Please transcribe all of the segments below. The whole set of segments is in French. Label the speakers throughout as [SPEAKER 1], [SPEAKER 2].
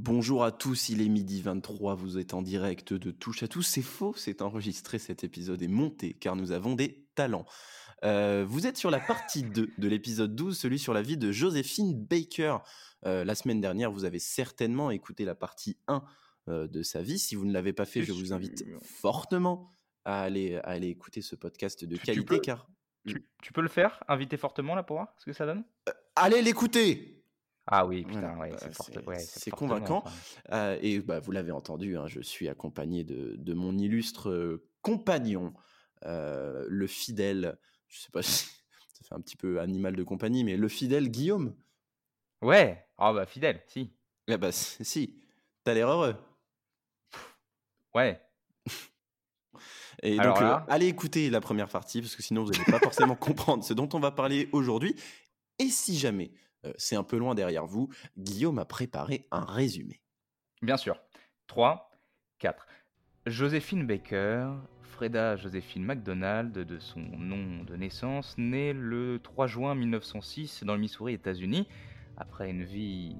[SPEAKER 1] Bonjour à tous, il est midi 23, vous êtes en direct de Touche à tous. C'est faux, c'est enregistré, cet épisode est monté car nous avons des talents. Euh, vous êtes sur la partie 2 de l'épisode 12, celui sur la vie de Joséphine Baker. Euh, la semaine dernière, vous avez certainement écouté la partie 1 euh, de sa vie. Si vous ne l'avez pas fait, je vous invite fortement à aller, à aller écouter ce podcast de qualité
[SPEAKER 2] peux,
[SPEAKER 1] car...
[SPEAKER 2] Tu, peux le faire, inviter fortement là pour voir ce que ça donne?
[SPEAKER 1] Allez l'écouter
[SPEAKER 2] ah oui, putain,
[SPEAKER 1] Voilà,
[SPEAKER 2] ouais,
[SPEAKER 1] bah,
[SPEAKER 2] c'est forte-
[SPEAKER 1] c'est-
[SPEAKER 2] ouais,
[SPEAKER 1] c'est
[SPEAKER 2] fortement,
[SPEAKER 1] convaincant. Euh, et bah, vous l'avez entendu, hein, je suis accompagné de, de mon illustre euh, compagnon, euh, le fidèle, je sais pas si ça fait un petit peu animal de compagnie, mais le fidèle Guillaume.
[SPEAKER 2] Ouais, ah bah fidèle, si.
[SPEAKER 1] Eh bah si, t'as l'air heureux.
[SPEAKER 2] Ouais,
[SPEAKER 1] Et
[SPEAKER 2] Alors
[SPEAKER 1] donc,
[SPEAKER 2] là-
[SPEAKER 1] allez écouter la première partie, parce que sinon vous n'allez pas forcément comprendre ce dont on va parler aujourd'hui. Et si jamais c'est un peu loin derrière vous, Guillaume a préparé un résumé.
[SPEAKER 2] bien sûr. 3, 4. Joséphine Baker, Freda Joséphine McDonald, de son nom de naissance, née le 3 juin 1906 dans le Missouri, États-Unis. Après une vie,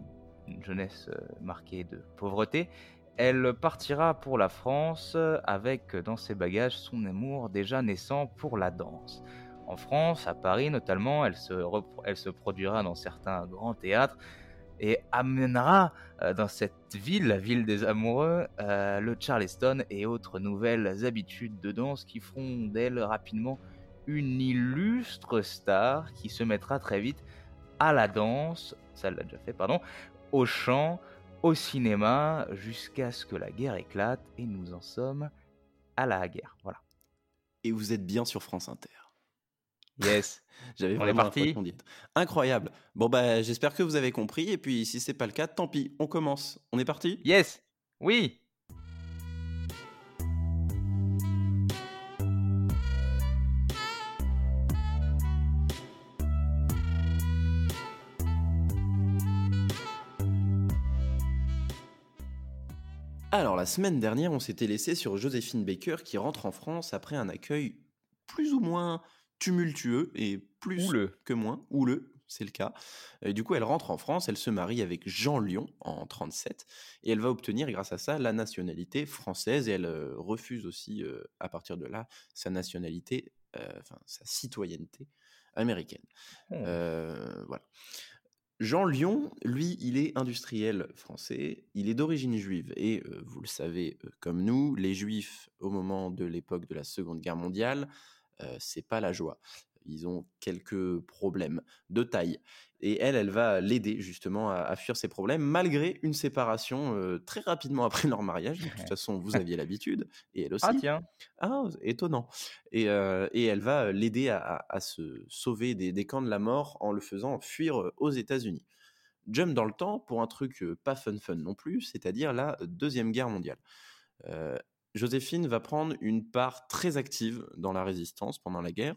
[SPEAKER 2] une jeunesse marquée de pauvreté, elle partira pour la France avec dans ses bagages son amour déjà naissant pour la danse. En France, à Paris notamment, elle se, produira dans certains grands théâtres et amènera euh, dans cette ville, la ville des amoureux, euh, le Charleston et autres nouvelles habitudes de danse qui feront d'elle rapidement une illustre star qui se mettra très vite à la danse, ça l'a déjà fait, pardon, au chant, au cinéma, jusqu'à ce que la guerre éclate et nous en sommes à la guerre. Voilà.
[SPEAKER 1] Et vous êtes bien sur France Inter.
[SPEAKER 2] Yes.
[SPEAKER 1] J'avais
[SPEAKER 2] On est
[SPEAKER 1] vraiment
[SPEAKER 2] parti.
[SPEAKER 1] Incroyable. Bon bah j'espère que vous avez compris et puis si c'est pas le cas, tant pis, on commence. On est parti?
[SPEAKER 2] Yes. Oui.
[SPEAKER 1] Alors la semaine dernière, on s'était laissé sur Joséphine Baker qui rentre en France après un accueil plus ou moins tumultueux et plus
[SPEAKER 2] Houleux.
[SPEAKER 1] que moins houleux, c'est le cas. Et du coup, elle rentre en France, elle se marie avec Jean Lyon en 37 et elle va obtenir grâce à ça la nationalité française et elle euh, refuse aussi euh, à partir de là sa nationalité, euh, enfin sa citoyenneté américaine.
[SPEAKER 2] Oh.
[SPEAKER 1] Voilà. Jean Lyon, lui, il est industriel français, il est d'origine juive et vous le savez comme nous, les juifs au moment de l'époque de la Seconde Guerre mondiale, c'est pas la joie. Ils ont quelques problèmes de taille. Et elle, elle va l'aider justement à, à fuir ces problèmes, malgré une séparation euh, très rapidement après leur mariage. De toute façon, vous aviez l'habitude, et elle aussi.
[SPEAKER 2] Ah tiens.
[SPEAKER 1] Ah, étonnant. Et, euh, et elle va l'aider à, à- à se sauver des, des camps de la mort en le faisant fuir aux États-Unis. Jump dans le temps pour un truc pas fun fun non plus, c'est-à-dire la Deuxième Guerre mondiale. Euh, Joséphine va prendre une part très active dans la résistance pendant la guerre.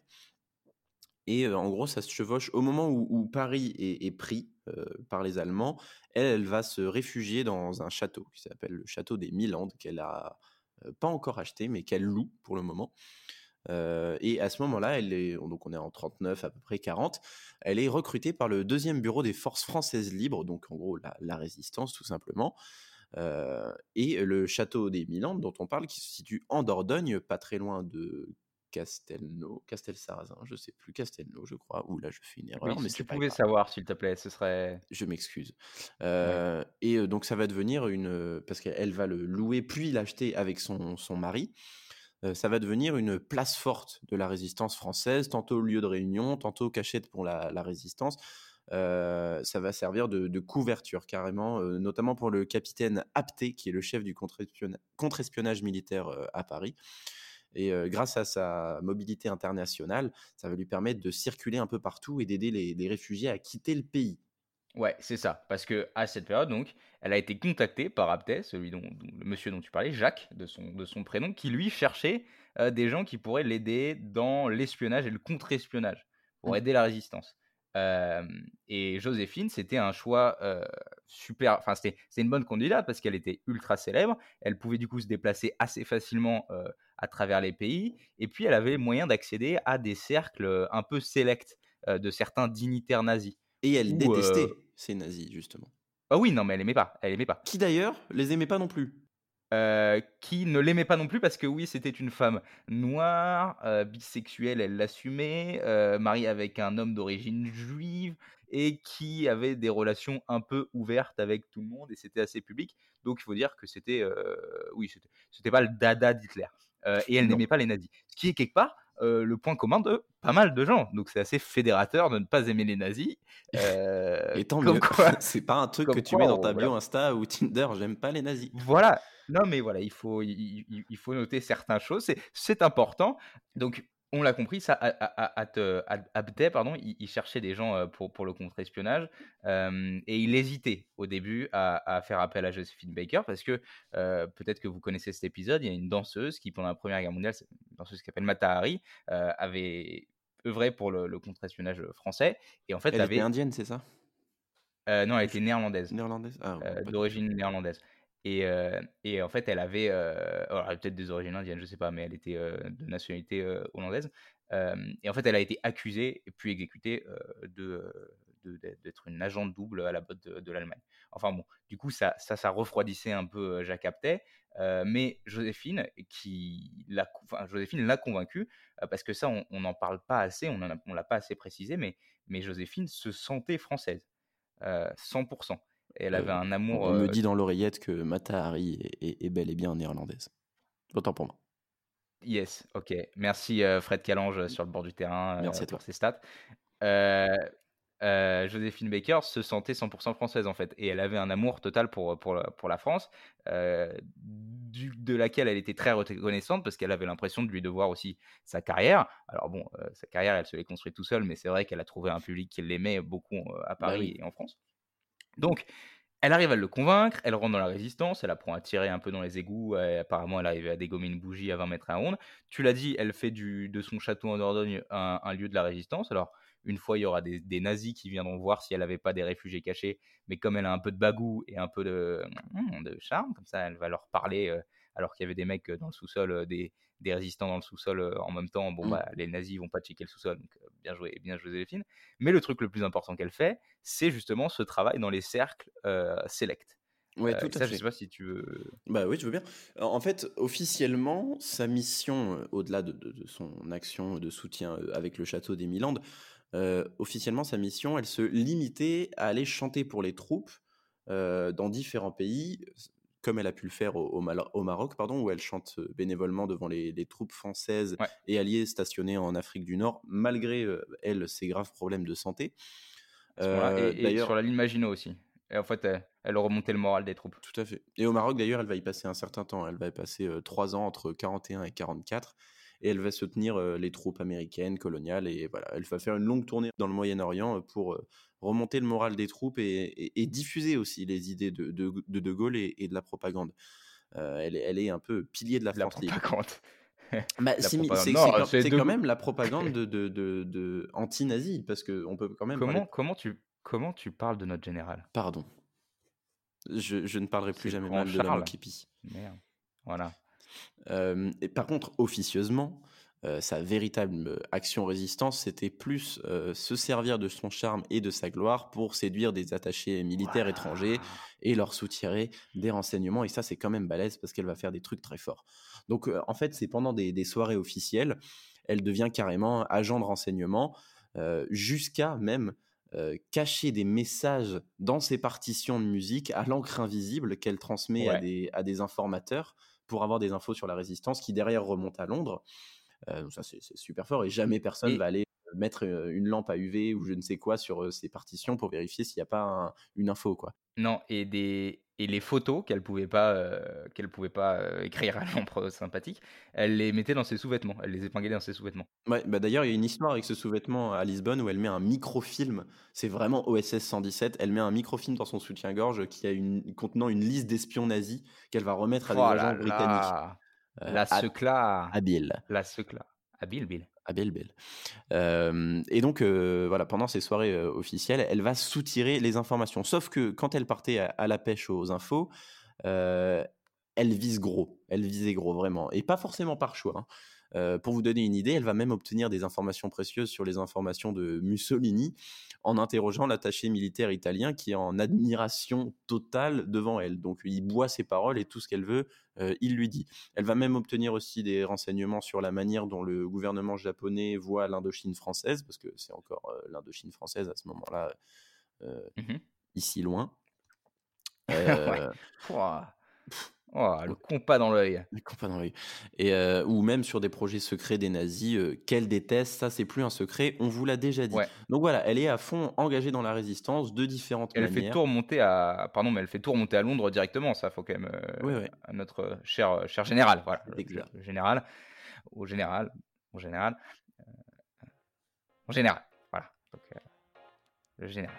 [SPEAKER 1] Et euh, en gros, ça se chevauche au moment où, Paris est, pris euh, par les Allemands. Elle, va se réfugier dans un château qui s'appelle le château des Milandes, qu'elle a euh, pas encore acheté, mais qu'elle loue pour le moment. Euh, et à ce moment-là, elle est, donc on est en 39, à peu près 40, elle est recrutée par le deuxième bureau des forces françaises libres, donc en gros la résistance tout simplement. Et le château des Milandes dont on parle, qui se situe en Dordogne, pas très loin de Castelnau, Castelsarrasin, je sais plus, Castelnau, je crois. Ou là, je fais une erreur,
[SPEAKER 2] Oui,
[SPEAKER 1] mais
[SPEAKER 2] si tu pouvais
[SPEAKER 1] grave.
[SPEAKER 2] savoir, s'il te plaît, ce serait.
[SPEAKER 1] Je m'excuse. Euh, Et donc, ça va devenir une. Parce qu'elle va le louer, puis l'acheter avec son, son mari. Euh, ça va devenir une place forte de la résistance française, tantôt lieu de réunion, tantôt cachette pour la, la résistance. Euh, ça va servir de, de couverture carrément, euh, notamment pour le capitaine Apté, qui est le chef du contre-espionna- contre-espionnage militaire euh, à Paris. Et grâce à sa mobilité internationale, ça va lui permettre de circuler un peu partout et d'aider les, les réfugiés à quitter le pays.
[SPEAKER 2] Ouais, c'est ça. Parce que à cette période, donc, elle a été contactée par Abdel, celui dont, dont- le monsieur dont tu parlais, Jacques, de son, de son prénom, qui lui cherchait des gens qui pourraient l'aider dans l'espionnage et le contre-espionnage pour
[SPEAKER 1] Mm.
[SPEAKER 2] aider la résistance. Euh, et Joséphine, c'était un choix euh, super. Enfin, c'était une bonne candidate parce qu'elle était ultra célèbre. Elle pouvait du coup se déplacer assez facilement euh, à travers les pays. Et puis, elle avait moyen d'accéder à des cercles un peu sélects de certains dignitaires nazis.
[SPEAKER 1] Et elle détestait ces nazis, justement.
[SPEAKER 2] Ah oui, non, mais elle aimait pas. Elle aimait pas.
[SPEAKER 1] Qui d'ailleurs les aimait pas non plus.
[SPEAKER 2] Euh, qui ne l'aimait pas non plus parce que oui, c'était une femme noire, euh, bisexuelle, elle l'assumait, euh, mariée avec un homme d'origine juive et qui avait des relations un peu ouvertes avec tout le monde et c'était assez public. Donc il faut dire que c'était, oui, c'était pas le dada d'Hitler. et elle n'aimait pas les nazis. Ce qui est quelque part le point commun de pas mal de gens. Donc c'est assez fédérateur de ne pas aimer les nazis.
[SPEAKER 1] et tant mieux. c'est pas un truc que tu mets dans ta bio Insta ou Tinder, j'aime pas les nazis.
[SPEAKER 2] Voilà, non, mais voilà, il faut, il, faut noter certaines choses. C'est important. Donc, on l'a compris, ça, Abdé, pardon, il, cherchait des gens euh, pour, pour le contre-espionnage et il hésitait au début à, faire appel à Josephine Baker parce que euh, peut-être que vous connaissez cet épisode, il y a une danseuse qui, pendant la Première Guerre mondiale, une danseuse qui s'appelle Mata Hari, euh, avait œuvré pour le, contre-espionnage français et en fait,
[SPEAKER 1] elle avait... indienne, c'est ça?
[SPEAKER 2] Non, elle était néerlandaise.
[SPEAKER 1] Néerlandaise, ah,
[SPEAKER 2] d'origine néerlandaise. Et, et, en fait, elle avait, peut-être des origines indiennes, je sais pas, mais elle était de nationalité hollandaise. et en fait, elle a été accusée et puis exécutée de d'être une agent double à la botte de, l'Allemagne. Enfin bon, du coup, ça, ça, ça refroidissait un peu Jacques Aptet, mais Joséphine, qui l'a, enfin, Joséphine l'a convaincu, parce que ça, on n'en parle pas assez, on ne l'a pas assez précisé, mais, mais Joséphine se sentait française, 100% elle avait un amour.
[SPEAKER 1] On me dit dans l'oreillette que Mata Hari est, bel et bien néerlandaise. Autant pour moi.
[SPEAKER 2] Yes, ok. Merci Fred Calange sur le bord du terrain
[SPEAKER 1] Merci
[SPEAKER 2] pour ses stats. Joséphine Baker se sentait 100% française en fait et elle avait un amour total pour, pour, pour la France de laquelle elle était très reconnaissante parce qu'elle avait l'impression de lui devoir aussi sa carrière alors bon sa carrière elle se l'est construite tout seule mais c'est vrai qu'elle a trouvé un public qui l'aimait beaucoup à bah Paris et en France donc, elle arrive à le convaincre, elle rentre dans la résistance, elle apprend à tirer un peu dans les égouts, apparemment elle arrive à dégommer une bougie à 20 mètres à ronde. Tu l'as dit, elle fait de son château en Dordogne un, lieu de la résistance. Alors, une fois, il y aura des, nazis qui viendront voir si elle n'avait pas des réfugiés cachés, mais comme elle a un peu de bagou et un peu de, de charme, comme ça, elle va leur parler, euh, alors qu'il y avait des mecs dans le sous-sol, euh, des, des résistants dans le sous-sol euh, en même temps. Bon, mmh. bah, les nazis vont pas checker le sous-sol, donc euh, bien joué, bien joué Zéphine. Mais le truc le plus important qu'elle fait, c'est justement ce travail dans les cercles euh, select.
[SPEAKER 1] Ouais, tout à
[SPEAKER 2] ça,
[SPEAKER 1] fait.
[SPEAKER 2] Je sais pas si tu veux.
[SPEAKER 1] Bah oui, je veux bien. En fait, officiellement, sa mission, au-delà de, son action de soutien avec le château des Milandes, officiellement, sa mission, elle se limitait à aller chanter pour les troupes dans différents pays comme elle a pu le faire au, au, Maroc, pardon, où elle chante bénévolement devant les, troupes françaises et alliées stationnées en Afrique du Nord, malgré, elle, ses graves problèmes de santé.
[SPEAKER 2] Euh, et, sur la ligne Maginot aussi. Et en fait, elle, elle, remontait le moral des troupes.
[SPEAKER 1] Tout à fait. Et au Maroc, d'ailleurs, elle va y passer un certain temps. Elle va y passer trois ans entre 41 et 44 et elle va soutenir les troupes américaines, coloniales, et voilà, elle va faire une longue tournée dans le Moyen-Orient pour remonter le moral des troupes et, diffuser aussi les idées de De, de, Gaulle et, de la propagande. elle, elle, est un peu pilier de la,
[SPEAKER 2] la propagande.
[SPEAKER 1] Bah, c'est quand, même la propagande de, de, anti-nazi, parce qu'on peut quand même.
[SPEAKER 2] Comment, comment, tu, comment tu parles de notre général?
[SPEAKER 1] Pardon. Je, je, ne parlerai plus jamais mal de la Mokipi.
[SPEAKER 2] Merde. Voilà
[SPEAKER 1] et par contre, officieusement, sa véritable action résistance, c'était plus se servir de son charme et de sa gloire pour séduire des attachés militaires étrangers et leur soutirer des renseignements. Et ça, c'est quand même balèze parce qu'elle va faire des trucs très forts. Donc, en fait, c'est pendant des, soirées officielles, elle devient carrément agent de renseignement, jusqu'à même cacher des messages dans ses partitions de musique à l'encre invisible qu'elle transmet à, des, à des informateurs pour avoir des infos sur la résistance qui derrière remonte à Londres. Euh, ça, c'est super fort et jamais personne va aller euh, mettre une lampe à UV ou je ne sais quoi sur ces partitions pour vérifier s'il n'y a pas une info. quoi.
[SPEAKER 2] Non, et des, et les photos qu'elle pouvait pas euh, qu'elle pouvait pas euh, écrire à l'ombre sympathique, elle les mettait dans ses sous-vêtements, elle les épinglait dans ses sous-vêtements.
[SPEAKER 1] Ouais, bah d'ailleurs, il y a une histoire avec ce sous-vêtement à Lisbonne où elle met un microfilm, c'est vraiment OSS 117, elle met un microfilm dans son soutien-gorge qui a une contenant une liste d'espions nazis qu'elle va remettre à des oh agents britanniques.
[SPEAKER 2] La secla.
[SPEAKER 1] Habile.
[SPEAKER 2] La secla. Habile, Bill.
[SPEAKER 1] Bell. Euh, et donc, euh, voilà, pendant ces soirées euh, officielles, elle va soutirer les informations. Sauf que quand elle partait à, la pêche aux infos, elle vise gros. Elle visait gros, vraiment. Et pas forcément par choix. Hein. Euh, pour vous donner une idée, elle va même obtenir des informations précieuses sur les informations de Mussolini en interrogeant l'attaché militaire italien qui est en admiration totale devant elle. Donc il boit ses paroles et tout ce qu'elle veut, euh, il lui dit. Elle va même obtenir aussi des renseignements sur la manière dont le gouvernement japonais voit l'Indochine française, parce que c'est encore euh, l'Indochine française à ce moment-là, mmh ici loin.
[SPEAKER 2] Oh, le compas dans l'œil.
[SPEAKER 1] Le compas dans l'œil. Et euh, ou même sur des projets secrets des nazis, euh, qu'elle déteste, ça c'est plus un secret, on vous l'a déjà dit. Donc voilà, elle est à fond engagée dans la résistance de différentes
[SPEAKER 2] elle
[SPEAKER 1] manières.
[SPEAKER 2] Elle fait tout remonter à, pardon, mais elle fait tout remonter à Londres directement, ça faut quand même.
[SPEAKER 1] Euh,
[SPEAKER 2] à notre cher, cher général, voilà. Le, général, au général, au général, au général, voilà. Donc, le général.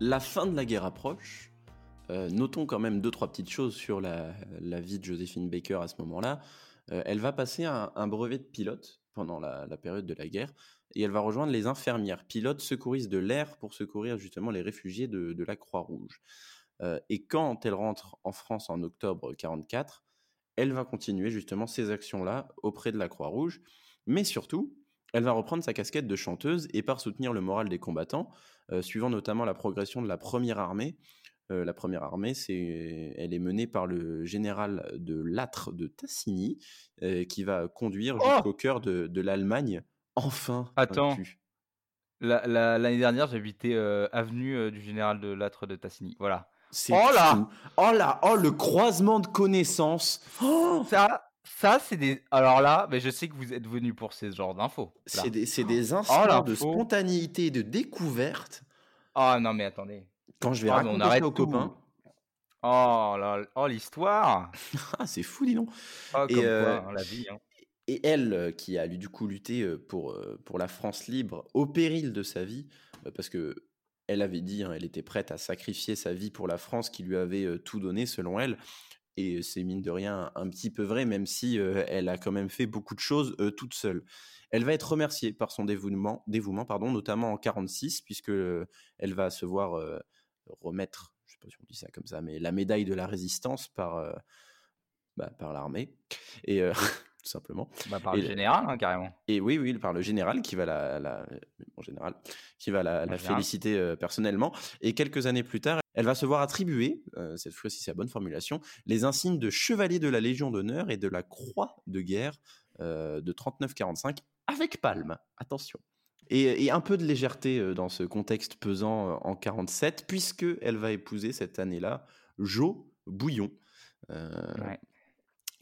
[SPEAKER 1] La fin de la guerre approche. Euh, notons quand même deux, trois petites choses sur la, vie de Josephine Baker à ce moment-là. Euh, elle va passer un, brevet de pilote pendant la, période de la guerre et elle va rejoindre les infirmières pilotes secouristes de l'air pour secourir justement les réfugiés de, la Croix-Rouge. Euh, et quand elle rentre en France en octobre 1944, elle va continuer justement ces actions-là auprès de la Croix-Rouge, mais surtout, elle va reprendre sa casquette de chanteuse et par soutenir le moral des combattants, euh, suivant notamment la progression de la première armée. Euh, la première armée, c'est, elle est menée par le général de Latre de Tassigny, euh, qui va conduire oh jusqu'au cœur de, l'Allemagne, enfin.
[SPEAKER 2] Attends. l'année dernière, j'habitais avenue du général de Latre de Tassigny. Voilà.
[SPEAKER 1] C'est oh là, oh là, oh le croisement de connaissances.
[SPEAKER 2] Oh ça, ça, c'est des. Alors là, mais je sais que vous êtes venu pour ce genre d'infos.
[SPEAKER 1] C'est des, des, oh, instants de spontanéité de découverte.
[SPEAKER 2] Ah non, mais attendez.
[SPEAKER 1] Quand je vais raconter on arrête aux copains.
[SPEAKER 2] Oh, là, oh l'histoire
[SPEAKER 1] ah, C'est fou, dis donc.
[SPEAKER 2] Oh, et, euh, hein, la vie. Hein.
[SPEAKER 1] Et elle, euh, qui a du coup lutté euh, pour, pour la France libre au péril de sa vie, parce que elle avait dit, hein, elle était prête à sacrifier sa vie pour la France qui lui avait tout donné selon elle et c'est mine de rien un petit peu vrai, même si elle a quand même fait beaucoup de choses toute seule. Elle va être remerciée par son dévouement, dévouement pardon, notamment en 46, puisque elle va se voir remettre, je sais pas si on dit ça comme ça, mais la médaille de la résistance par, bah, par l'armée. Et tout simplement.
[SPEAKER 2] Bah, par le général, hein, carrément.
[SPEAKER 1] Et oui, oui, par le général qui va la, en général, qui va la, féliciter personnellement. Et quelques années plus tard, elle va se voir attribuer, euh, cette fois-ci c'est la bonne formulation, les insignes de chevalier de la Légion d'honneur et de la croix de guerre euh, de 39-45 avec palme. Attention. Et, un peu de légèreté euh, dans ce contexte pesant en 47, puisque elle va épouser cette année-là Joe Bouillon,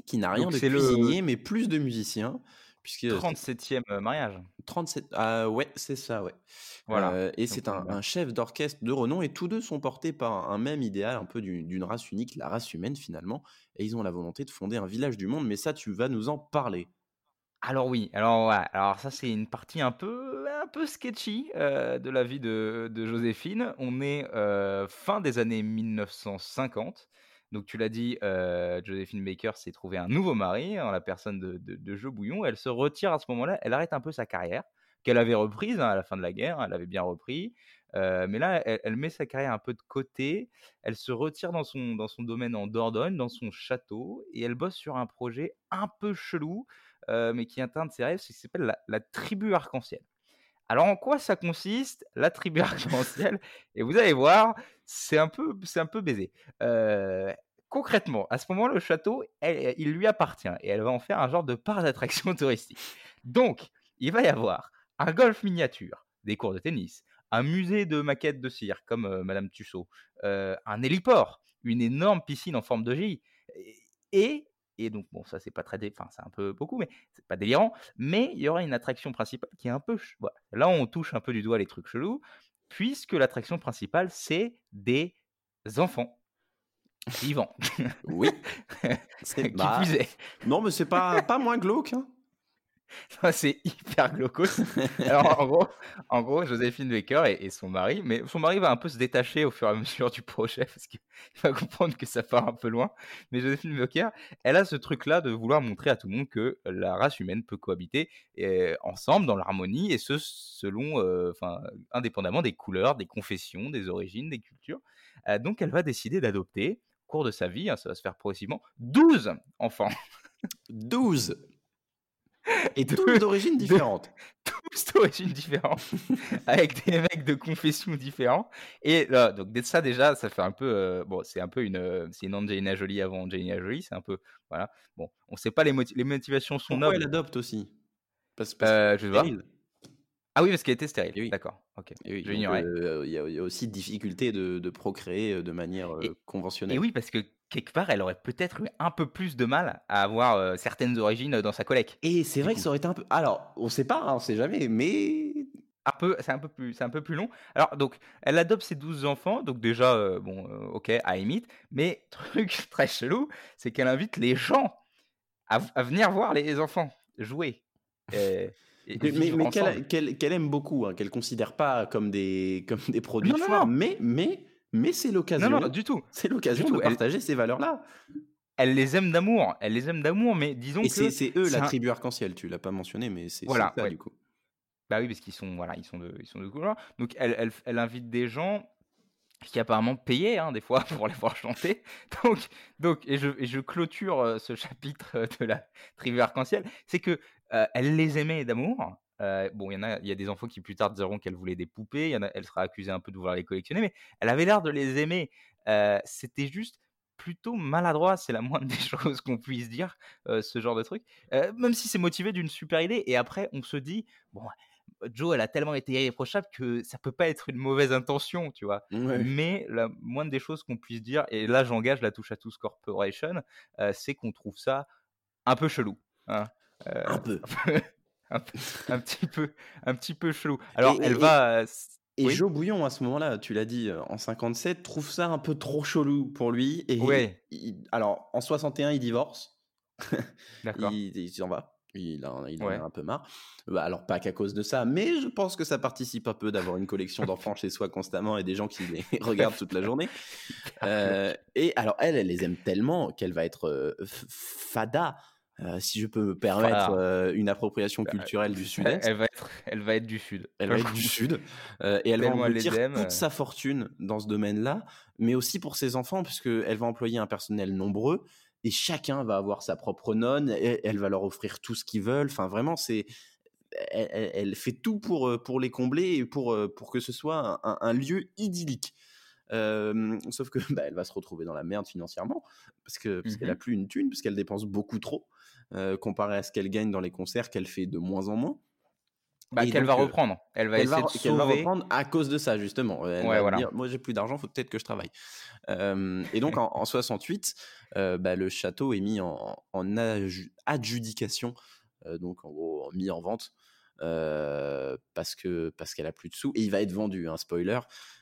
[SPEAKER 1] qui n'a rien de cuisinier, mais plus de musicien.
[SPEAKER 2] 37e euh, mariage.
[SPEAKER 1] 37, ah ouais, c'est ça, ouais. Voilà. Euh, et c'est un, chef d'orchestre de renom, et tous deux sont portés par un même idéal, un peu d'une race unique, la race humaine finalement, et ils ont la volonté de fonder un village du monde, mais ça, tu vas nous en parler.
[SPEAKER 2] Alors oui, alors, ouais, alors ça c'est une partie un peu, un peu sketchy euh, de la vie de, de, Joséphine. On est fin des années 1950. Donc tu l'as dit, euh, Josephine Baker s'est trouvé un nouveau mari en la personne de, de, Joe Bouillon. Elle se retire à ce moment-là, elle arrête un peu sa carrière, qu'elle avait reprise hein, à la fin de la guerre, elle avait bien repris. Euh, mais là, elle, met sa carrière un peu de côté, elle se retire dans son, dans son domaine en Dordogne, dans son château, et elle bosse sur un projet un peu chelou, euh, mais qui atteint de ses rêves, qui s'appelle la tribu arc-en-ciel. Alors en quoi ça consiste la tribu arc-en-ciel? Et vous allez voir, c'est un peu, c'est un peu baisé. Euh, concrètement, à ce moment, le château, il lui appartient et elle va en faire un genre de parc d'attraction touristique. Donc, il va y avoir un golf miniature, des cours de tennis, un musée de maquettes de cire comme euh, Madame Tussaud, euh, un héliport, une énorme piscine en forme de J, et et donc, bon, ça, c'est pas très. Enfin, c'est un peu beaucoup, mais c'est pas délirant. Mais il y aura une attraction principale qui est un peu. Voilà. Là, on touche un peu du doigt les trucs chelous, puisque l'attraction principale, c'est des enfants vivants.
[SPEAKER 1] Oui.
[SPEAKER 2] c'est bah,
[SPEAKER 1] Non, mais c'est pas, pas moins glauque. Hein.
[SPEAKER 2] c'est hyper glaucose. Alors, en gros, en gros, Joséphine Baker et, son mari, mais son mari va un peu se détacher au fur et à mesure du projet parce qu'il va comprendre que ça part un peu loin. Mais Joséphine Baker, elle a ce truc-là de vouloir montrer à tout le monde que la race humaine peut cohabiter ensemble dans l'harmonie et ce selon, euh, enfin, indépendamment des couleurs, des confessions, des origines, des cultures. Euh, donc, elle va décider d'adopter, au cours de sa vie, hein, ça va se faire progressivement, 12 enfants.
[SPEAKER 1] 12 et tous d'origines différentes.
[SPEAKER 2] Tous d'origines différentes, avec des mecs de confessions différents. Et donc ça déjà, ça fait un peu, euh, bon, c'est un peu une, euh, c'est une Angelina Jolie avant Angelina Jolie, c'est un peu, voilà. Bon, on sait pas les, les motivations sont
[SPEAKER 1] Pourquoi elle adopte aussi?
[SPEAKER 2] Parce, parce euh, je vais Ah oui, parce qu'elle était stérile. Oui. D'accord. Ok.
[SPEAKER 1] Oui, il y, a aussi difficulté de, de procréer de manière conventionnelle.
[SPEAKER 2] Et oui, parce que quelque part, elle aurait peut-être eu un peu plus de mal à avoir euh, certaines origines dans sa collecte.
[SPEAKER 1] Et c'est vrai que ça aurait été un peu. Alors, on sait pas, hein, on sait jamais, mais.
[SPEAKER 2] Un peu, c'est un peu plus, c'est un peu plus long. Alors, donc, elle adopte ses 12 enfants, donc déjà, euh, bon, euh, ok, à imite, mais truc très chelou, c'est qu'elle invite les gens à, venir voir les enfants jouer.
[SPEAKER 1] mais, mais qu'elle, aime beaucoup, hein, qu'elle considère pas comme des, comme des produits de foire, mais, mais mais c'est l'occasion.
[SPEAKER 2] Non, non, du tout.
[SPEAKER 1] C'est l'occasion de partager ces valeurs-là.
[SPEAKER 2] Elle les aime d'amour. Elle les aime d'amour, mais disons que.
[SPEAKER 1] c'est eux la tribu arc-en-ciel. Tu l'as pas mentionné, mais c'est voilà, ça du coup.
[SPEAKER 2] Bah oui, parce qu'ils sont voilà, ils sont de, ils sont de couleur. Donc elle, elle, elle invite des gens qui apparemment payaient hein, des fois pour les voir chanter. Donc, donc et, je, et je clôture euh, ce chapitre euh, de la tribu arc-en-ciel, c'est que euh, elle les aimait d'amour, bon, il y en a, il y a des enfants qui plus tard diront qu'elle voulait des poupées. Y en a, elle sera accusée un peu de vouloir les collectionner, mais elle avait l'air de les aimer. C'était juste plutôt maladroit, c'est la moindre des choses qu'on puisse dire, ce genre de truc. même si c'est motivé d'une super idée, et après on se dit, bon, Joe, elle a tellement été irréprochable que ça peut pas être une mauvaise intention, tu vois? Mais la moindre des choses qu'on puisse dire, et là j'engage la touche à tous corporation, c'est qu'on trouve ça un peu chelou. Hein.
[SPEAKER 1] un peu.
[SPEAKER 2] un, petit peu, un petit peu chelou. Alors, elle va.
[SPEAKER 1] Et Joe Bouillon, à ce moment-là, tu l'as dit, en 57, trouve ça un peu trop chelou pour lui. Et ouais. alors, en 61, il divorce. D'accord. il s'en va. Il, en, il a un peu marre. Bah, alors, pas qu'à cause de ça, mais je pense que ça participe un peu d'avoir une collection d'enfants chez soi constamment et des gens qui les regardent toute la journée. Euh, et alors, elle, elle les aime tellement qu'elle va être fada euh, si je peux me permettre euh, une appropriation bah, culturelle du Sud-Est.
[SPEAKER 2] Elle va être, elle va être du Sud.
[SPEAKER 1] Elle va être du Sud. Euh, et elle va investir toute sa fortune dans ce domaine-là, mais aussi pour ses enfants, puisqu'elle va employer un personnel nombreux et chacun va avoir sa propre nonne. Et elle va leur offrir tout ce qu'ils veulent. Enfin, vraiment, c'est. Elle, fait tout pour, pour les combler et pour, pour que ce soit un, lieu idyllique. sauf que bah, elle va se retrouver dans la merde financièrement parce que parce qu'elle a mmh plus une thune, parce qu'elle dépense beaucoup trop. Euh, comparé à ce qu'elle gagne dans les concerts qu'elle fait de moins en moins.
[SPEAKER 2] Bah, qu'elle va euh, reprendre. Elle va essayer de sauver.
[SPEAKER 1] va reprendre à cause de ça, justement. Elle va dire, moi, j'ai plus d'argent, faut peut-être que je travaille. Euh, et donc, en, 68, bah, le château est mis en, adjudication, donc en gros, mis en vente. parce que parce qu'elle a plus de sous et il va être vendu un hein, spoiler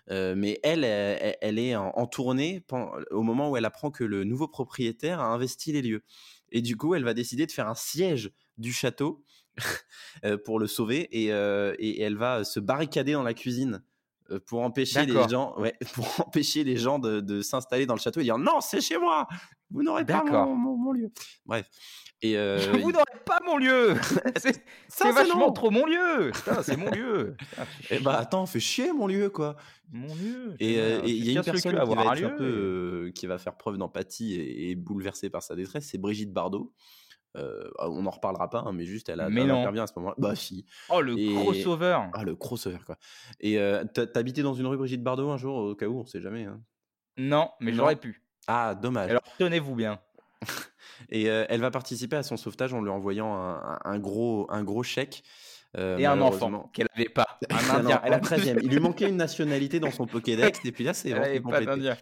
[SPEAKER 1] mais elle, elle, est en, en, tournée au moment où elle apprend que le nouveau propriétaire a investi les lieux et du coup, elle va décider de faire un siège du château euh, pour le sauver. Euh, et, elle va se barricader dans la cuisine pour empêcher les gens, ouais, pour empêcher les gens de, s'installer dans le château et dire non, c'est chez moi, vous n'aurez pas mon, lieu. Bref.
[SPEAKER 2] Et vous n'aurez pas mon lieu. c'est vachement trop mon lieu. C'est mon lieu.
[SPEAKER 1] et eh bah attends, fais chier mon lieu quoi.
[SPEAKER 2] Mon lieu.
[SPEAKER 1] Et il y a une personne qui va, un peu, qui va faire preuve d'empathie et, bouleversée par sa détresse, c'est Brigitte Bardot. On n'en reparlera pas, hein, mais juste elle, a, mais intervient à ce moment-là. Bah si.
[SPEAKER 2] Oh le crossover.
[SPEAKER 1] Ah le crossover quoi. Et t'as habité dans une rue Brigitte Bardot un jour au cas où on sait jamais. Hein.
[SPEAKER 2] Non, mais j'aurais pu.
[SPEAKER 1] Ah dommage.
[SPEAKER 2] Alors tenez-vous bien.
[SPEAKER 1] et elle va participer à son sauvetage en lui envoyant un, gros, un gros chèque.
[SPEAKER 2] Euh, et un enfant qu'elle n'avait pas.
[SPEAKER 1] Un Indien. elle a 13 Il lui manquait une nationalité dans son Pokédex, et puis là, c'est
[SPEAKER 2] pas d'Indien.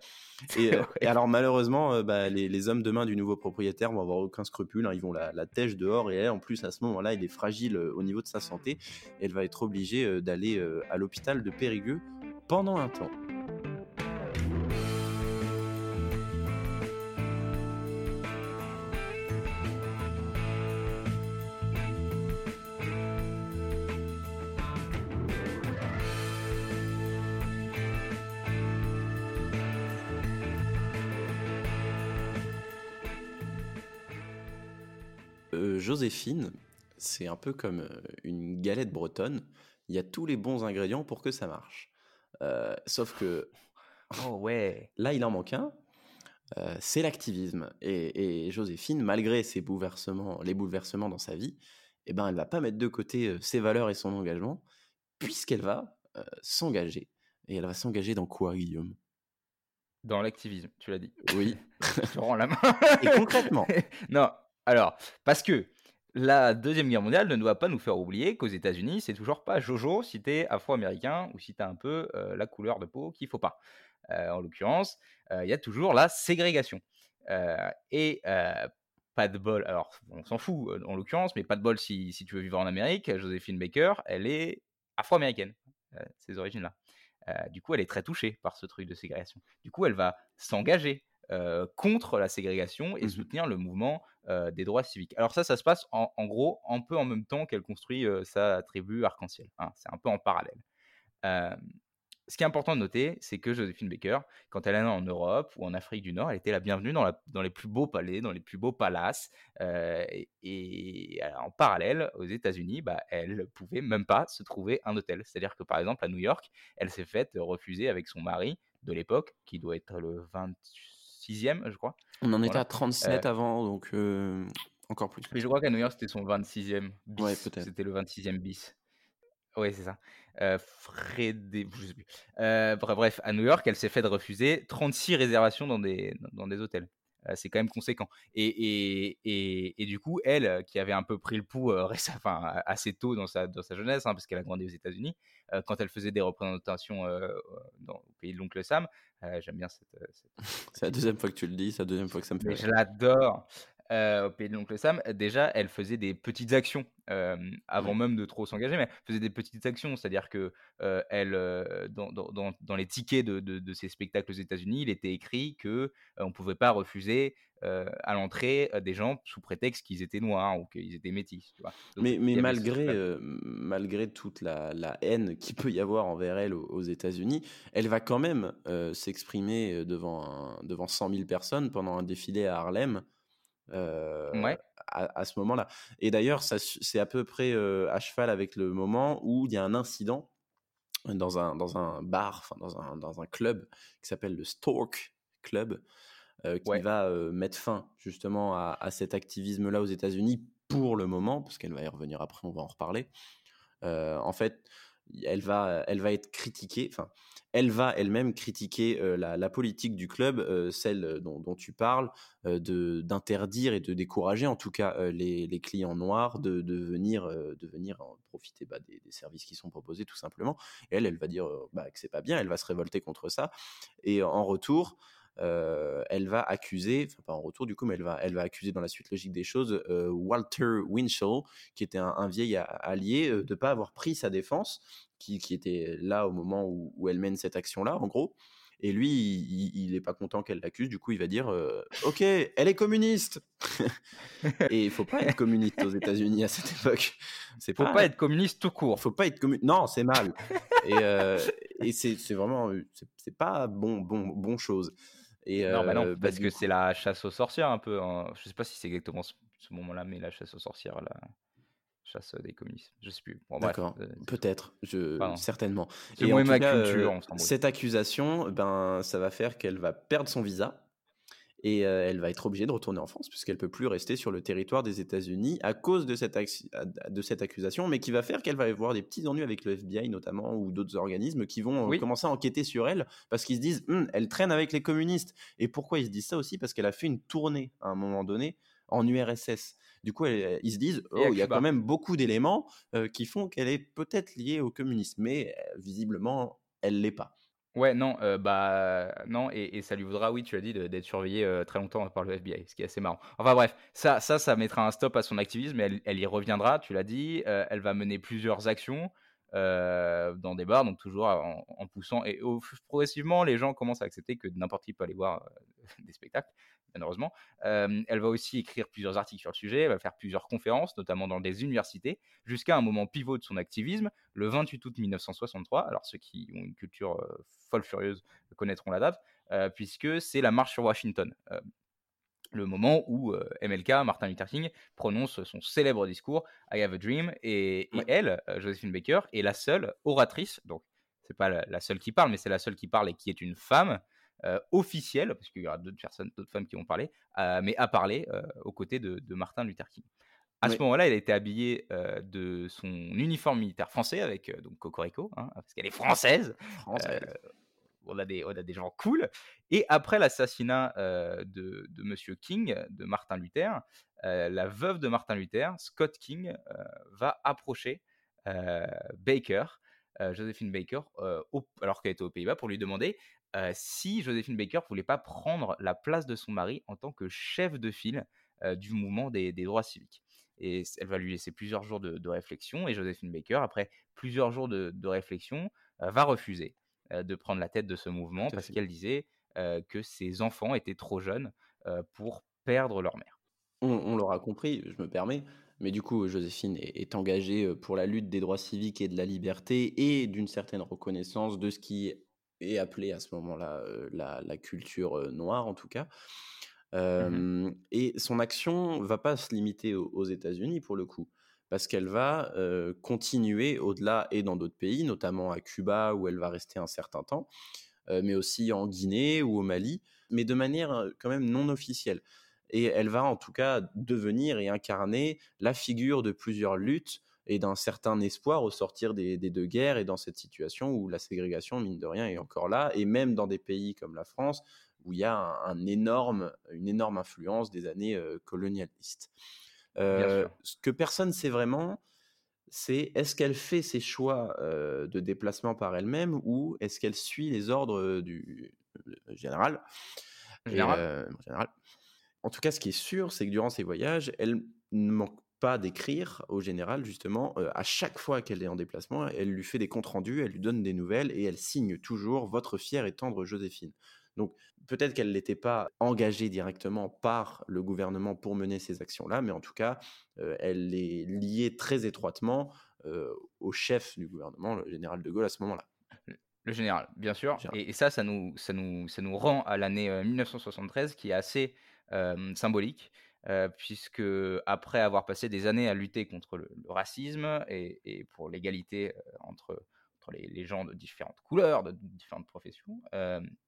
[SPEAKER 1] Et, euh, et, alors, malheureusement, euh, bah, les, les, hommes de main du nouveau propriétaire vont avoir aucun scrupule. Hein. ils vont la, la tèche dehors, et elle, en plus, à ce moment-là, elle est fragile au niveau de sa santé. Elle va être obligée d'aller à l'hôpital de Périgueux pendant un temps. Joséphine, c'est un peu comme une galette bretonne. Il y a tous les bons ingrédients pour que ça marche. sauf que.
[SPEAKER 2] Oh ouais.
[SPEAKER 1] Là, il en manque un. c'est l'activisme. Et, Joséphine, malgré ses bouleversements, les bouleversements dans sa vie, eh ben, elle va pas mettre de côté ses valeurs et son engagement, puisqu'elle va s'engager. Et elle va s'engager dans quoi, Guillaume?
[SPEAKER 2] Dans l'activisme, tu l'as dit.
[SPEAKER 1] Oui.
[SPEAKER 2] Je rends la main.
[SPEAKER 1] et concrètement
[SPEAKER 2] Non, alors, parce que la Deuxième Guerre mondiale ne doit pas nous faire oublier qu'aux États-Unis, c'est toujours pas Jojo si t'es afro-américain ou si t'as un peu la couleur de peau qu'il faut pas. en l'occurrence, il y a toujours la ségrégation. et pas de bol, alors on s'en fout en l'occurrence, mais pas de bol si, si, tu veux vivre en Amérique. Joséphine Baker, elle est afro-américaine, ses origines-là. du coup, elle est très touchée par ce truc de ségrégation. Du coup, elle va s'engager contre la ségrégation et mmh soutenir le mouvement des droits civiques. Alors ça, ça se passe en, gros un peu en même temps qu'elle construit sa tribu arc-en-ciel. Hein. c'est un peu en parallèle. ce qui est important de noter, c'est que Joséphine Baker, quand elle est en Europe ou en Afrique du Nord, elle était la bienvenue dans, dans les plus beaux palais, dans les plus beaux palaces. et, en parallèle, aux États-Unis, bah, elle pouvait même pas se trouver un hôtel. C'est-à-dire que par exemple, à New York, elle s'est faite refuser avec son mari de l'époque, qui doit être le 26e, je crois.
[SPEAKER 1] On en était à 37 avant, donc encore plus.
[SPEAKER 2] Mais je crois qu'à New York, c'était son 26e
[SPEAKER 1] bis. Ouais, peut-être.
[SPEAKER 2] C'était le 26e bis. Oui, c'est ça. Euh, Frédé... je sais plus. Euh, bref, à New York, elle s'est fait refuser 36 réservations dans des, dans des hôtels. C'est quand même conséquent. Et, et, et, et, du coup, elle, qui avait un peu pris le pouls enfin, assez tôt dans sa, dans sa jeunesse, hein, parce qu'elle a grandi aux États-Unis, quand elle faisait des représentations dans, au pays de l'oncle Sam, j'aime bien cette.
[SPEAKER 1] C'est la deuxième fois que tu le dis, c'est la deuxième fois que ça me fait.
[SPEAKER 2] je l'adore. Au pays de l'oncle Sam, déjà, elle faisait des petites actions avant même de trop s'engager, mais elle faisait des petites actions, c'est-à-dire que elle, dans, dans, dans, les tickets de, de, de, ces spectacles aux États-Unis, il était écrit que on ne pouvait pas refuser à l'entrée des gens sous prétexte qu'ils étaient noirs ou qu'ils étaient métis. Tu vois?
[SPEAKER 1] mais, mais malgré, malgré toute la, la, haine qu'il peut y avoir envers elle aux, États-Unis, elle va quand même s'exprimer devant, devant 100 000 personnes pendant un défilé à Harlem.
[SPEAKER 2] Ouais
[SPEAKER 1] à, ce moment-là. Et d'ailleurs, c'est à peu près à cheval avec le moment où il y a un incident dans un, dans un bar, enfin dans un, dans un club qui s'appelle le Stork Club, qui va mettre fin justement à, à cet activisme-là aux États-Unis pour le moment, parce qu'elle va y revenir après, on va en reparler. en fait, elle va, elle va être critiquée, enfin, elle va elle-même critiquer la, politique du club, celle dont, tu parles, d'interdire et de décourager en tout cas les, clients noirs de, venir, de venir profiter bah, des, services qui sont proposés tout simplement. Elle, elle va dire bah, que c'est pas bien, elle va se révolter contre ça. Et en retour, elle va accuser, enfin pas en retour du coup, mais elle va, elle va accuser dans la suite logique des choses Walter Winchell, qui était un, vieil allié, de ne pas avoir pris sa défense, qui, qui était là au moment où, où elle mène cette action-là, en gros. Et lui, il n'est pas content qu'elle l'accuse. Du coup, il va dire Ok, elle est communiste Et il faut pas être communiste aux États-Unis à cette époque.
[SPEAKER 2] C'est faut pas, être communiste tout court.
[SPEAKER 1] Faut pas être communiste. Non, c'est mal. et, et c'est vraiment. C'est pas bon, bon, bon chose.
[SPEAKER 2] Et non, bah non, bah, parce que c'est la chasse aux sorcières un peu. Hein. Je sais pas si c'est exactement ce, moment-là, mais la chasse aux sorcières, la chasse des communistes. Je sais plus.
[SPEAKER 1] D'accord, euh, peut-être, je... certainement.
[SPEAKER 2] Et en tout cas, culture,
[SPEAKER 1] cette accusation, ben, ça va faire qu'elle va perdre son visa et elle va être obligée de retourner en France puisqu'elle peut plus rester sur le territoire des États-Unis à cause de cette, de cette accusation, mais qui va faire qu'elle va avoir des petits ennuis avec le FBI notamment ou d'autres organismes qui vont commencer à enquêter sur elle parce qu'ils se disent «Hum, elle traîne avec les communistes. Et pourquoi ils se disent ça aussi? Parce qu'elle a fait une tournée à un moment donné en URSS. Du coup, ils se disent, oh, il y a quand même beaucoup d'éléments qui font qu'elle est peut-être liée au communisme, mais visiblement, elle l'est pas.
[SPEAKER 2] Ouais, non, bah non, et, ça lui vaudra, oui, tu as dit, d'être surveillé très longtemps par le FBI, ce qui est assez marrant. Enfin bref, ça, ça, ça mettra un stop à son activisme, mais elle, y reviendra, tu l'as dit, elle va mener plusieurs actions dans des bars, donc toujours en, poussant, et progressivement, les gens commencent à accepter que n'importe qui peut aller voir des spectacles, malheureusement. elle va aussi écrire plusieurs articles sur le sujet, elle va faire plusieurs conférences, notamment dans des universités, jusqu'à un moment pivot de son activisme, le 28 août 1963. Alors ceux qui ont une culture folle furieuse connaîtront la date, puisque c'est la marche sur Washington. le moment où MLK, Martin Luther King, prononce son célèbre discours I Have a Dream, et, elle, Josephine Baker, est la seule oratrice, donc c'est pas la, seule qui parle, mais c'est la seule qui parle et qui est une femme officielle, parce qu'il y aura d'autres personnes, d'autres femmes qui vont parler, mais à parler aux côtés de, Martin Luther King. À ce moment-là, elle a été habillée de son uniforme militaire français avec donc Cocorico, hein, parce qu'elle est française. française on a des, on a des gens cool. Et après l'assassinat de, de Monsieur King, de Martin Luther, la veuve de Martin Luther, Scott King, va approcher Baker, Josephine Baker, alors qu'elle était aux Pays-Bas, pour lui demander si Josephine Baker voulait pas prendre la place de son mari en tant que chef de file du mouvement des, droits civiques. Et elle va lui laisser plusieurs jours de, réflexion, et Josephine Baker, après plusieurs jours de, de réflexion, va refuser. Euh, de prendre la tête de ce mouvement parce qu'elle disait euh, que ses enfants étaient trop jeunes euh, pour perdre leur mère.
[SPEAKER 1] On, l'aura compris, je me permets, mais du coup, Joséphine est, engagée pour la lutte des droits civiques et de la liberté et d'une certaine reconnaissance de ce qui est appelé à ce moment-là la, culture noire, en tout cas. Mmh et son action va pas se limiter aux États-Unis pour le coup parce qu'elle va continuer au-delà et dans d'autres pays, notamment à Cuba où elle va rester un certain temps, mais aussi en Guinée ou au Mali, mais de manière quand même non officielle. Et elle va en tout cas devenir et incarner la figure de plusieurs luttes et d'un certain espoir au sortir des, deux guerres et dans cette situation où la ségrégation, mine de rien, est encore là, et même dans des pays comme la France, où il y a un, énorme, une énorme influence des années colonialistes. Euh, ce que personne ne sait vraiment, c'est est-ce qu'elle fait ses choix de déplacement par elle-même ou est-ce qu'elle suit les ordres du général, général. En tout cas, ce qui est sûr, c'est que durant ses voyages, elle ne manque pas d'écrire au général, justement. à chaque fois qu'elle est en déplacement, elle lui fait des comptes rendus, elle lui donne des nouvelles et elle signe toujours Votre fière et tendre Joséphine. Donc peut-être qu'elle n'était pas engagée directement par le gouvernement pour mener ces actions-là, mais en tout cas, elle est liée très étroitement au chef du gouvernement, le général de Gaulle, à ce moment-là.
[SPEAKER 2] Le général, bien sûr. Et, ça, ça nous, ça, nous, ça nous rend à l'année 1973, qui est assez symbolique. puisque après avoir passé des années à lutter contre le, racisme et, et pour l'égalité entre les, gens de différentes couleurs, de différentes professions,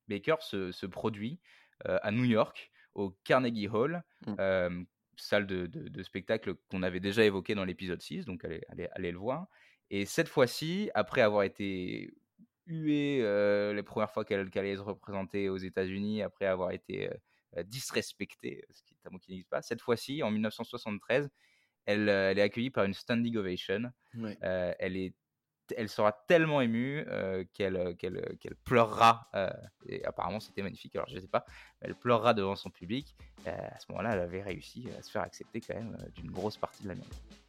[SPEAKER 2] Baker se, produit à New York, au Carnegie Hall, mmh. salle de, spectacle qu'on avait déjà évoqué dans l'épisode 6, donc allez, allez, le voir. Et cette fois-ci, après avoir été huée les premières fois qu'elle allait se représenter aux États-Unis, après avoir été disrespectée, ce qui est un mot qui n'existe pas, cette fois-ci, en 1973, elle, elle, est accueillie par une standing ovation. elle est elle sera tellement émue qu'elle pleurera. et apparemment, c'était magnifique. Alors, je ne sais pas, elle pleurera devant son public. à ce moment-là, elle avait réussi à se faire accepter quand même d'une grosse partie de l'Amérique.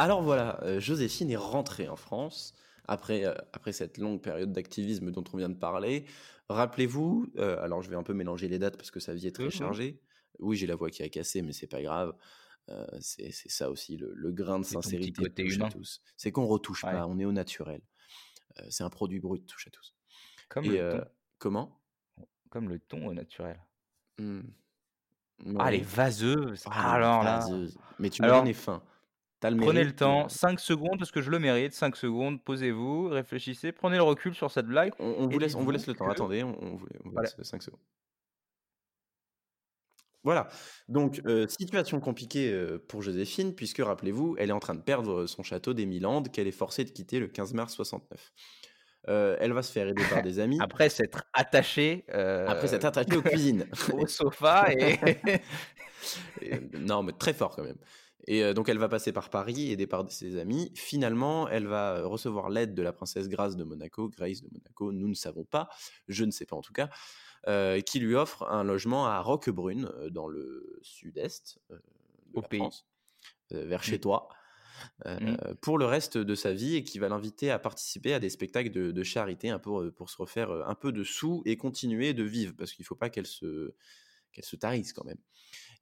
[SPEAKER 1] Alors voilà, euh, Joséphine est rentrée en France après, euh, après cette longue période d'activisme dont on vient de parler. Rappelez-vous, euh, alors je vais un peu mélanger les dates parce que sa vie est très mmh chargée. Oui, j'ai la voix qui a cassé, mais c'est pas grave. c'est ça aussi le, grain de sincérité touche à tous. C'est qu'on retouche pas, on est au naturel. c'est un produit brut, touche à tous.
[SPEAKER 2] Comme le ton.
[SPEAKER 1] Comment?
[SPEAKER 2] Comme le ton au naturel.
[SPEAKER 1] Mmh.
[SPEAKER 2] Ah, les vaseuses. Ah, alors là.
[SPEAKER 1] Mais tu me donnes fin.
[SPEAKER 2] Prenez le temps, 5 secondes, parce que je le mérite, 5 secondes, posez-vous, réfléchissez, prenez le recul sur cette blague.
[SPEAKER 1] On, vous, laisse, on vous laisse le temps, attendez, on, vous, laisse 5 secondes. Voilà, donc euh, situation compliquée euh, pour Joséphine, puisque rappelez-vous, elle est en train de perdre son château des Milandes qu'elle est forcée de quitter le 15 mars 69. Euh, elle va se faire aider par des amis.
[SPEAKER 2] Après s'être attachée.
[SPEAKER 1] Après s'être attachée aux cuisines.
[SPEAKER 2] au sofa et...
[SPEAKER 1] et... Non, mais très fort quand même. Et donc elle va passer par Paris, aidée par ses amis. Finalement, elle va recevoir l'aide de la princesse Grace de Monaco, Grace de Monaco, nous ne savons pas, je ne sais pas en tout cas, qui lui offre un logement à Roquebrune, dans le sud-est, la
[SPEAKER 2] pays.
[SPEAKER 1] France, vers chez
[SPEAKER 2] Mmh.
[SPEAKER 1] toi,
[SPEAKER 2] Mmh.
[SPEAKER 1] pour le reste de sa vie et qui va l'inviter à participer à des spectacles de, de charité un peu, pour se refaire un peu de sous et continuer de vivre parce qu'il ne faut pas qu'elle se, qu'elle se tarisse quand même.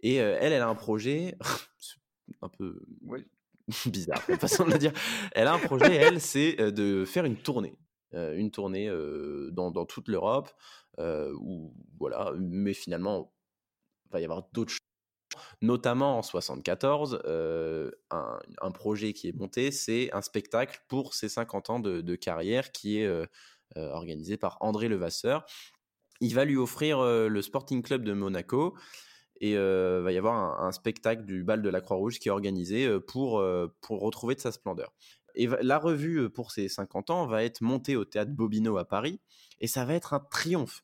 [SPEAKER 1] Et elle, elle a un projet un peu
[SPEAKER 2] Ouais.
[SPEAKER 1] bizarre, comme façon de le dire. Elle a un projet, elle, c'est de faire une tournée. une tournée dans, dans toute l'Europe, où, voilà, mais finalement, il va y avoir d'autres choses. Notamment en 74, un, un, projet qui est monté, c'est un spectacle pour ses 50 ans de, de carrière qui est organisé par André Levasseur. Il va lui offrir le Sporting Club de Monaco et euh, va y avoir un, un, spectacle du bal de la Croix-Rouge qui est organisé pour, euh, pour retrouver de sa splendeur. Et la revue pour ses 50 ans va être montée au théâtre Bobino à Paris et ça va être un triomphe.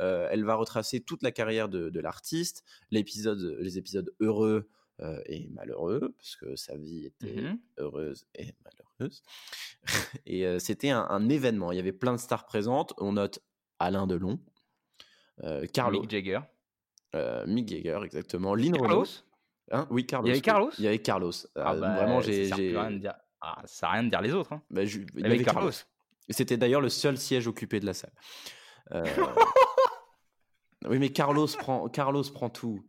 [SPEAKER 1] Euh, elle va retracer toute la carrière de, de l'artiste, l'épisode, les épisodes heureux euh, et malheureux, parce que sa vie était mmh. heureuse et malheureuse. et euh, c'était un, un, événement. Il y avait plein de stars présentes. On note Alain Delon, Carlo.
[SPEAKER 2] Mick Jagger.
[SPEAKER 1] Euh, Mick Jagger, exactement. Lynn
[SPEAKER 2] Carlos
[SPEAKER 1] hein? Oui, Carlos.
[SPEAKER 2] Il y avait Carlos?
[SPEAKER 1] Il y avait Carlos.
[SPEAKER 2] Ah bah,
[SPEAKER 1] vraiment, j'ai.
[SPEAKER 2] Ça n'a rien, ah, de dire les autres. Hein.
[SPEAKER 1] Bah, je...
[SPEAKER 2] il, y avait Carlos.
[SPEAKER 1] C'était d'ailleurs le seul siège occupé de la salle. Euh... oui, mais Carlos prend, Carlos prend tout.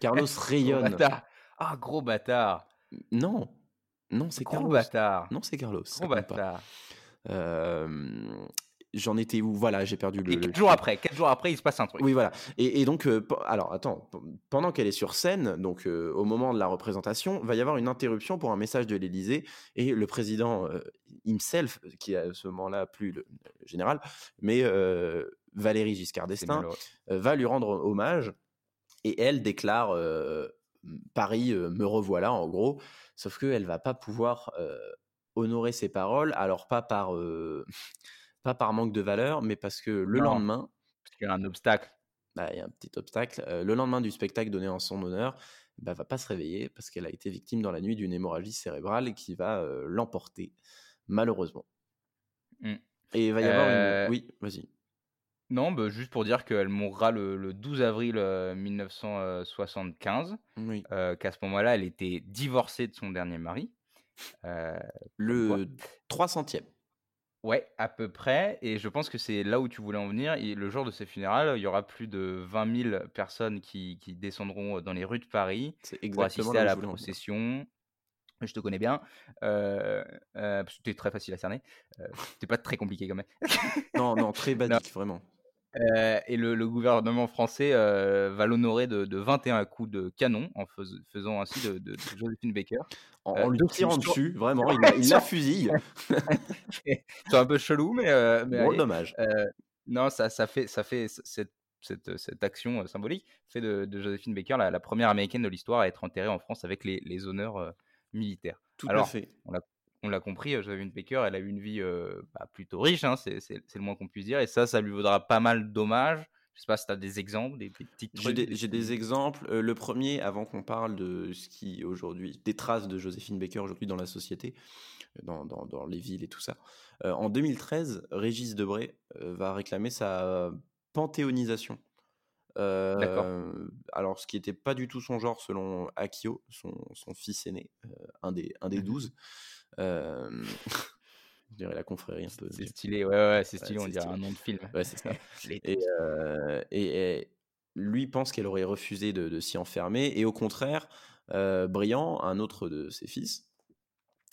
[SPEAKER 1] Carlos rayonne.
[SPEAKER 2] Gros bâtard. Ah, gros bâtard.
[SPEAKER 1] Non. Non, c'est Carlos.
[SPEAKER 2] bâtard.
[SPEAKER 1] Non, c'est Carlos.
[SPEAKER 2] Gros bâtard.
[SPEAKER 1] Euh, j'en étais où Voilà, j'ai perdu le.
[SPEAKER 2] Et quatre
[SPEAKER 1] le...
[SPEAKER 2] jours après, quatre jours après, il se passe un truc.
[SPEAKER 1] Oui, voilà. Et, et donc, euh, alors attends, pendant qu'elle est sur scène, donc euh, au moment de la représentation, va y avoir une interruption pour un message de l'Élysée et le président euh, himself, qui à ce moment-là plus le, le général, mais Valérie Giscard d'Estaing, va lui rendre hommage et elle déclare Paris, me revoilà en gros, sauf qu'elle va pas pouvoir honorer ses paroles, alors pas par pas par manque de valeur, mais parce que le
[SPEAKER 2] non,
[SPEAKER 1] lendemain.
[SPEAKER 2] Parce qu'il y a un obstacle.
[SPEAKER 1] Bah, il y a un petit obstacle. Euh, le lendemain du spectacle donné en son honneur, bah, va pas se réveiller parce qu'elle a été victime dans la nuit d'une hémorragie cérébrale qui va euh, l'emporter, malheureusement.
[SPEAKER 2] Mmh.
[SPEAKER 1] Et il va y avoir
[SPEAKER 2] Euh,
[SPEAKER 1] une. Oui, vas-y.
[SPEAKER 2] Non, bah, juste pour dire qu'elle mourra le, le 12 avril euh, 1975,
[SPEAKER 1] Oui.
[SPEAKER 2] qu'à ce moment-là, elle était divorcée de son dernier mari.
[SPEAKER 1] Le 300e.
[SPEAKER 2] Ouais, à peu près. Et je pense que c'est là où tu voulais en venir. Et le jour de ses funérailles, il y aura plus de 20 000 personnes qui, qui descendront dans les rues de Paris pour assister à la procession. Je te connais bien, euh, euh, parce que tu es très facile à cerner. Euh, C'était pas très compliqué quand même.
[SPEAKER 1] Non, non, très basique, vraiment.
[SPEAKER 2] Euh, et le, le gouvernement français euh, va l'honorer de, de 21 coups de canon en fais- faisant ainsi de, de- de Josephine Baker.
[SPEAKER 1] En,
[SPEAKER 2] Euh,
[SPEAKER 1] en lui tirant dessus, vraiment, il la, il la fusille.
[SPEAKER 2] C'est un peu chelou, mais, euh, mais
[SPEAKER 1] Drôle
[SPEAKER 2] allez.
[SPEAKER 1] dommage.
[SPEAKER 2] Euh, non, ça, ça fait, ça fait c- cette, cette, cette action euh, symbolique fait de, Josephine Baker la, la première américaine de l'histoire à être enterrée en France avec les, les honneurs euh, militaires.
[SPEAKER 1] Tout à fait.
[SPEAKER 2] on l'a compris, euh, Josephine Baker, elle a eu une vie euh, bah, plutôt riche, hein, c'est le moins qu'on puisse dire, et ça, ça lui vaudra pas mal d'hommages. Je sais pas si tu as des exemples, des, des petits
[SPEAKER 1] J'ai des, exemples. Euh, le premier, avant qu'on parle de ce qui aujourd'hui, des traces de Joséphine Baker aujourd'hui dans la société, dans, dans, dans les villes et tout ça. Euh, en 2013, Régis Debray va réclamer sa panthéonisation. Euh, alors, ce qui n'était pas du tout son genre selon Akio, son, son fils aîné, euh, un des, un des
[SPEAKER 2] Mhm.
[SPEAKER 1] douze. Je dirais la confrérie un peu.
[SPEAKER 2] C'est stylé, ouais, ouais, c'est stylé,
[SPEAKER 1] Ouais,
[SPEAKER 2] on dirait
[SPEAKER 1] stylé.
[SPEAKER 2] un nom de film.
[SPEAKER 1] Ouais, c'est ça. Et, euh, et- et lui pense qu'elle aurait refusé de, de s'y enfermer. Et au contraire, euh, Brian, un autre de ses fils,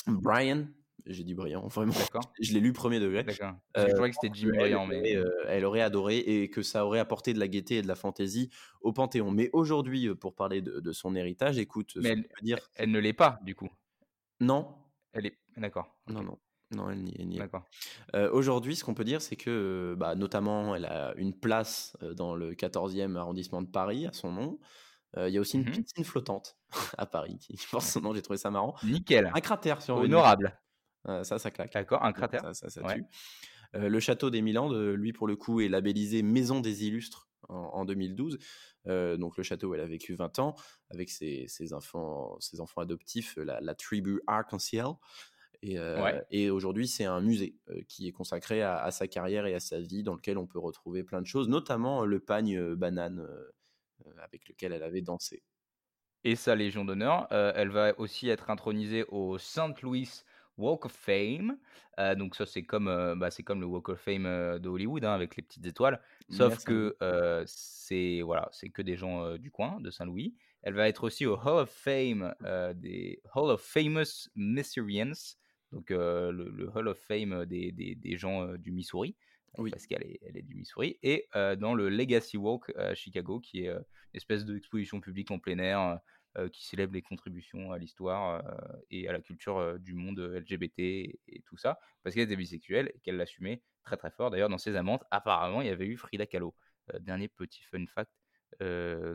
[SPEAKER 1] Brian, j'ai dit Brian, vraiment, je l'ai lu premier degré,
[SPEAKER 2] d'accord. Je croyais que c'était Jimmy
[SPEAKER 1] elle,
[SPEAKER 2] Briand, mais.
[SPEAKER 1] elle aurait adoré et que ça aurait apporté de la gaieté et de la fantaisie au Panthéon. Mais aujourd'hui, pour parler de, de son héritage, écoute,
[SPEAKER 2] Mais elle,
[SPEAKER 1] dire,
[SPEAKER 2] elle ne l'est pas, du coup.
[SPEAKER 1] non,
[SPEAKER 2] Elle est. D'accord.
[SPEAKER 1] non, non. Non, elle n'y est
[SPEAKER 2] D'accord.
[SPEAKER 1] Euh, Aujourd'hui, ce qu'on peut dire, c'est que, euh, bah, notamment, elle a une place dans le 14e arrondissement de Paris à son nom. Euh, Il y a aussi une
[SPEAKER 2] Mhm.
[SPEAKER 1] piscine flottante à Paris qui nom, j'ai trouvé ça marrant.
[SPEAKER 2] Nickel.
[SPEAKER 1] Un cratère sur
[SPEAKER 2] Honorable.
[SPEAKER 1] Euh, ça, ça claque.
[SPEAKER 2] D'accord, un cratère.
[SPEAKER 1] Ça, ça, ça
[SPEAKER 2] Ouais.
[SPEAKER 1] tue. Le château des Milandes, lui, pour le coup, est labellisé Maison des Illustres en, en 2012. Euh, donc, le château où elle a vécu 20 ans avec ses, ses enfants, ses enfants adoptifs, la, la tribu Arc-en-Ciel. Et, euh,
[SPEAKER 2] Ouais.
[SPEAKER 1] et aujourd'hui, c'est un musée euh, qui est consacré à, à sa carrière et à sa vie, dans lequel on peut retrouver plein de choses, notamment le pagne euh, banane avec lequel elle avait dansé.
[SPEAKER 2] et sa Légion d'honneur. elle va aussi être intronisée au St. Louis Walk of Fame. donc ça, c'est comme, bah, c'est comme le Walk of Fame de Hollywood, hein, avec les petites étoiles. Sauf que c'est voilà, c'est que des gens du coin, de Saint-Louis. Elle va être aussi au Hall of Fame des Hall of Famous Missourians, donc le, Hall of Fame des, des, des gens du Missouri. Oui. parce qu'elle est, elle est du Missouri, et dans le Legacy Walk à Chicago, qui est une espèce d'exposition publique en plein air qui célèbre les contributions à l'histoire euh, et à la culture euh, du monde LGBT et, tout ça, parce qu'elle était bisexuelle et qu'elle l'assumait très très fort. D'ailleurs, dans ses amantes, apparemment, il y avait eu Frida Kahlo. dernier petit fun fact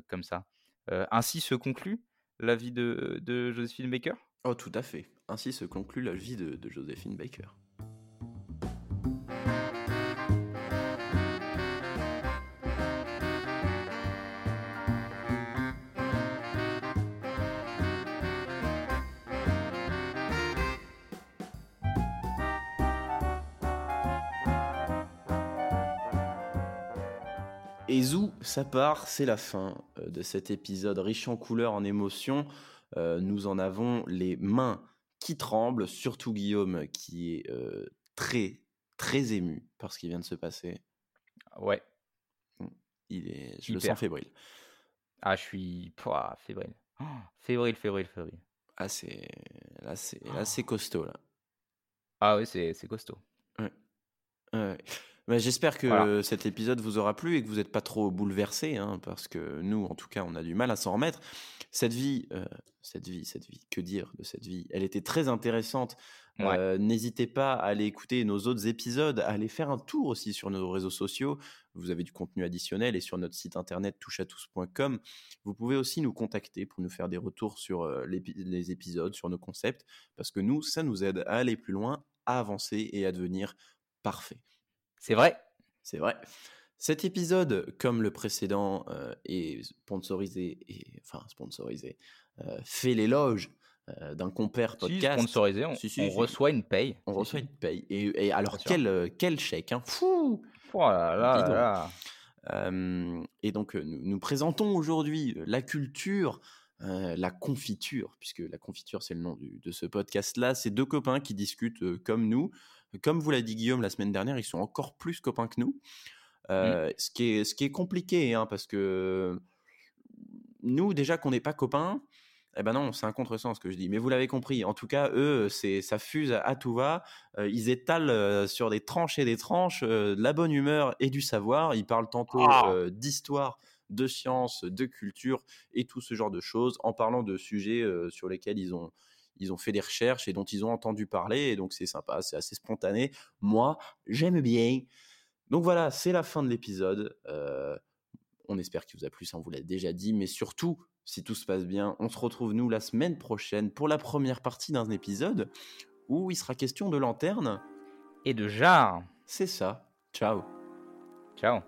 [SPEAKER 2] comme ça. ainsi se conclut la vie de, de Josephine Baker?
[SPEAKER 1] Oh, tout à fait. Ainsi se conclut la vie de, de Josephine Baker. Ça part, c'est la fin euh, de cet épisode riche en couleurs, en émotions. Euh, nous en avons les mains qui tremblent, surtout Guillaume qui est euh, très, très ému par ce qui vient de se passer.
[SPEAKER 2] Ouais.
[SPEAKER 1] Mmh. Il est, je le sens fébrile.
[SPEAKER 2] Ah, je suis pouah, fébrile. Oh, fébrile, fébrile, fébrile.
[SPEAKER 1] Ah, c'est là, c'est là, c'est costaud là.
[SPEAKER 2] Ah oui, c'est costaud.
[SPEAKER 1] Ouais. Bah, j'espère que cet épisode vous aura plu et que vous n'êtes pas trop bouleversés, hein, parce que nous, en tout cas, on a du mal à s'en remettre. Cette vie, euh, cette vie, cette vie, que dire de cette vie? Elle était très intéressante. Euh, n'hésitez pas à aller écouter nos autres épisodes, à aller faire un tour aussi sur nos réseaux sociaux. Vous avez du contenu additionnel et sur notre site internet touchatous.com. Vous pouvez aussi nous contacter pour nous faire des retours sur euh, les épisodes, sur nos concepts, parce que nous, ça nous aide à aller plus loin, à avancer et à devenir parfait.
[SPEAKER 2] C'est vrai.
[SPEAKER 1] C'est vrai. Cet épisode, comme le précédent, euh, est sponsorisé, et, enfin sponsorisé, euh, fait l'éloge euh, d'un compère podcast.
[SPEAKER 2] Si, sponsorisé, on, reçoit une paye.
[SPEAKER 1] On reçoit une paye. Et, alors, quel, quel chèque hein Fou
[SPEAKER 2] oh là là,
[SPEAKER 1] là. et donc, nous, nous présentons aujourd'hui la culture, la confiture, puisque la confiture, c'est le nom de ce podcast-là. C'est deux copains qui discutent comme nous comme vous l'a dit Guillaume la semaine dernière, ils sont encore plus copains que nous. Mmh. Euh, ce, qui est, ce qui est compliqué, hein, parce que nous, déjà qu'on n'est pas copains, eh ben non, c'est un contresens que je dis. Mais vous l'avez compris. En tout cas, eux, c'est ça fuse à, tout va. Euh, ils étalent euh, sur des tranches et des tranches de la bonne humeur et du savoir. Ils parlent tantôt ah! d'histoire, de science, de culture et tout ce genre de choses, en parlant de sujets sur lesquels ils ont ils ont fait des recherches et dont ils ont entendu parler. Et donc, c'est sympa, c'est assez spontané. Moi, j'aime bien. Donc voilà, c'est la fin de l'épisode. Euh, on espère qu'il vous a plu, ça on vous l'a déjà dit. Mais surtout, si tout se passe bien, on se retrouve nous la semaine prochaine pour la première partie d'un épisode où il sera question de lanterne.
[SPEAKER 2] Et de jarre.
[SPEAKER 1] C'est ça. Ciao.
[SPEAKER 2] Ciao.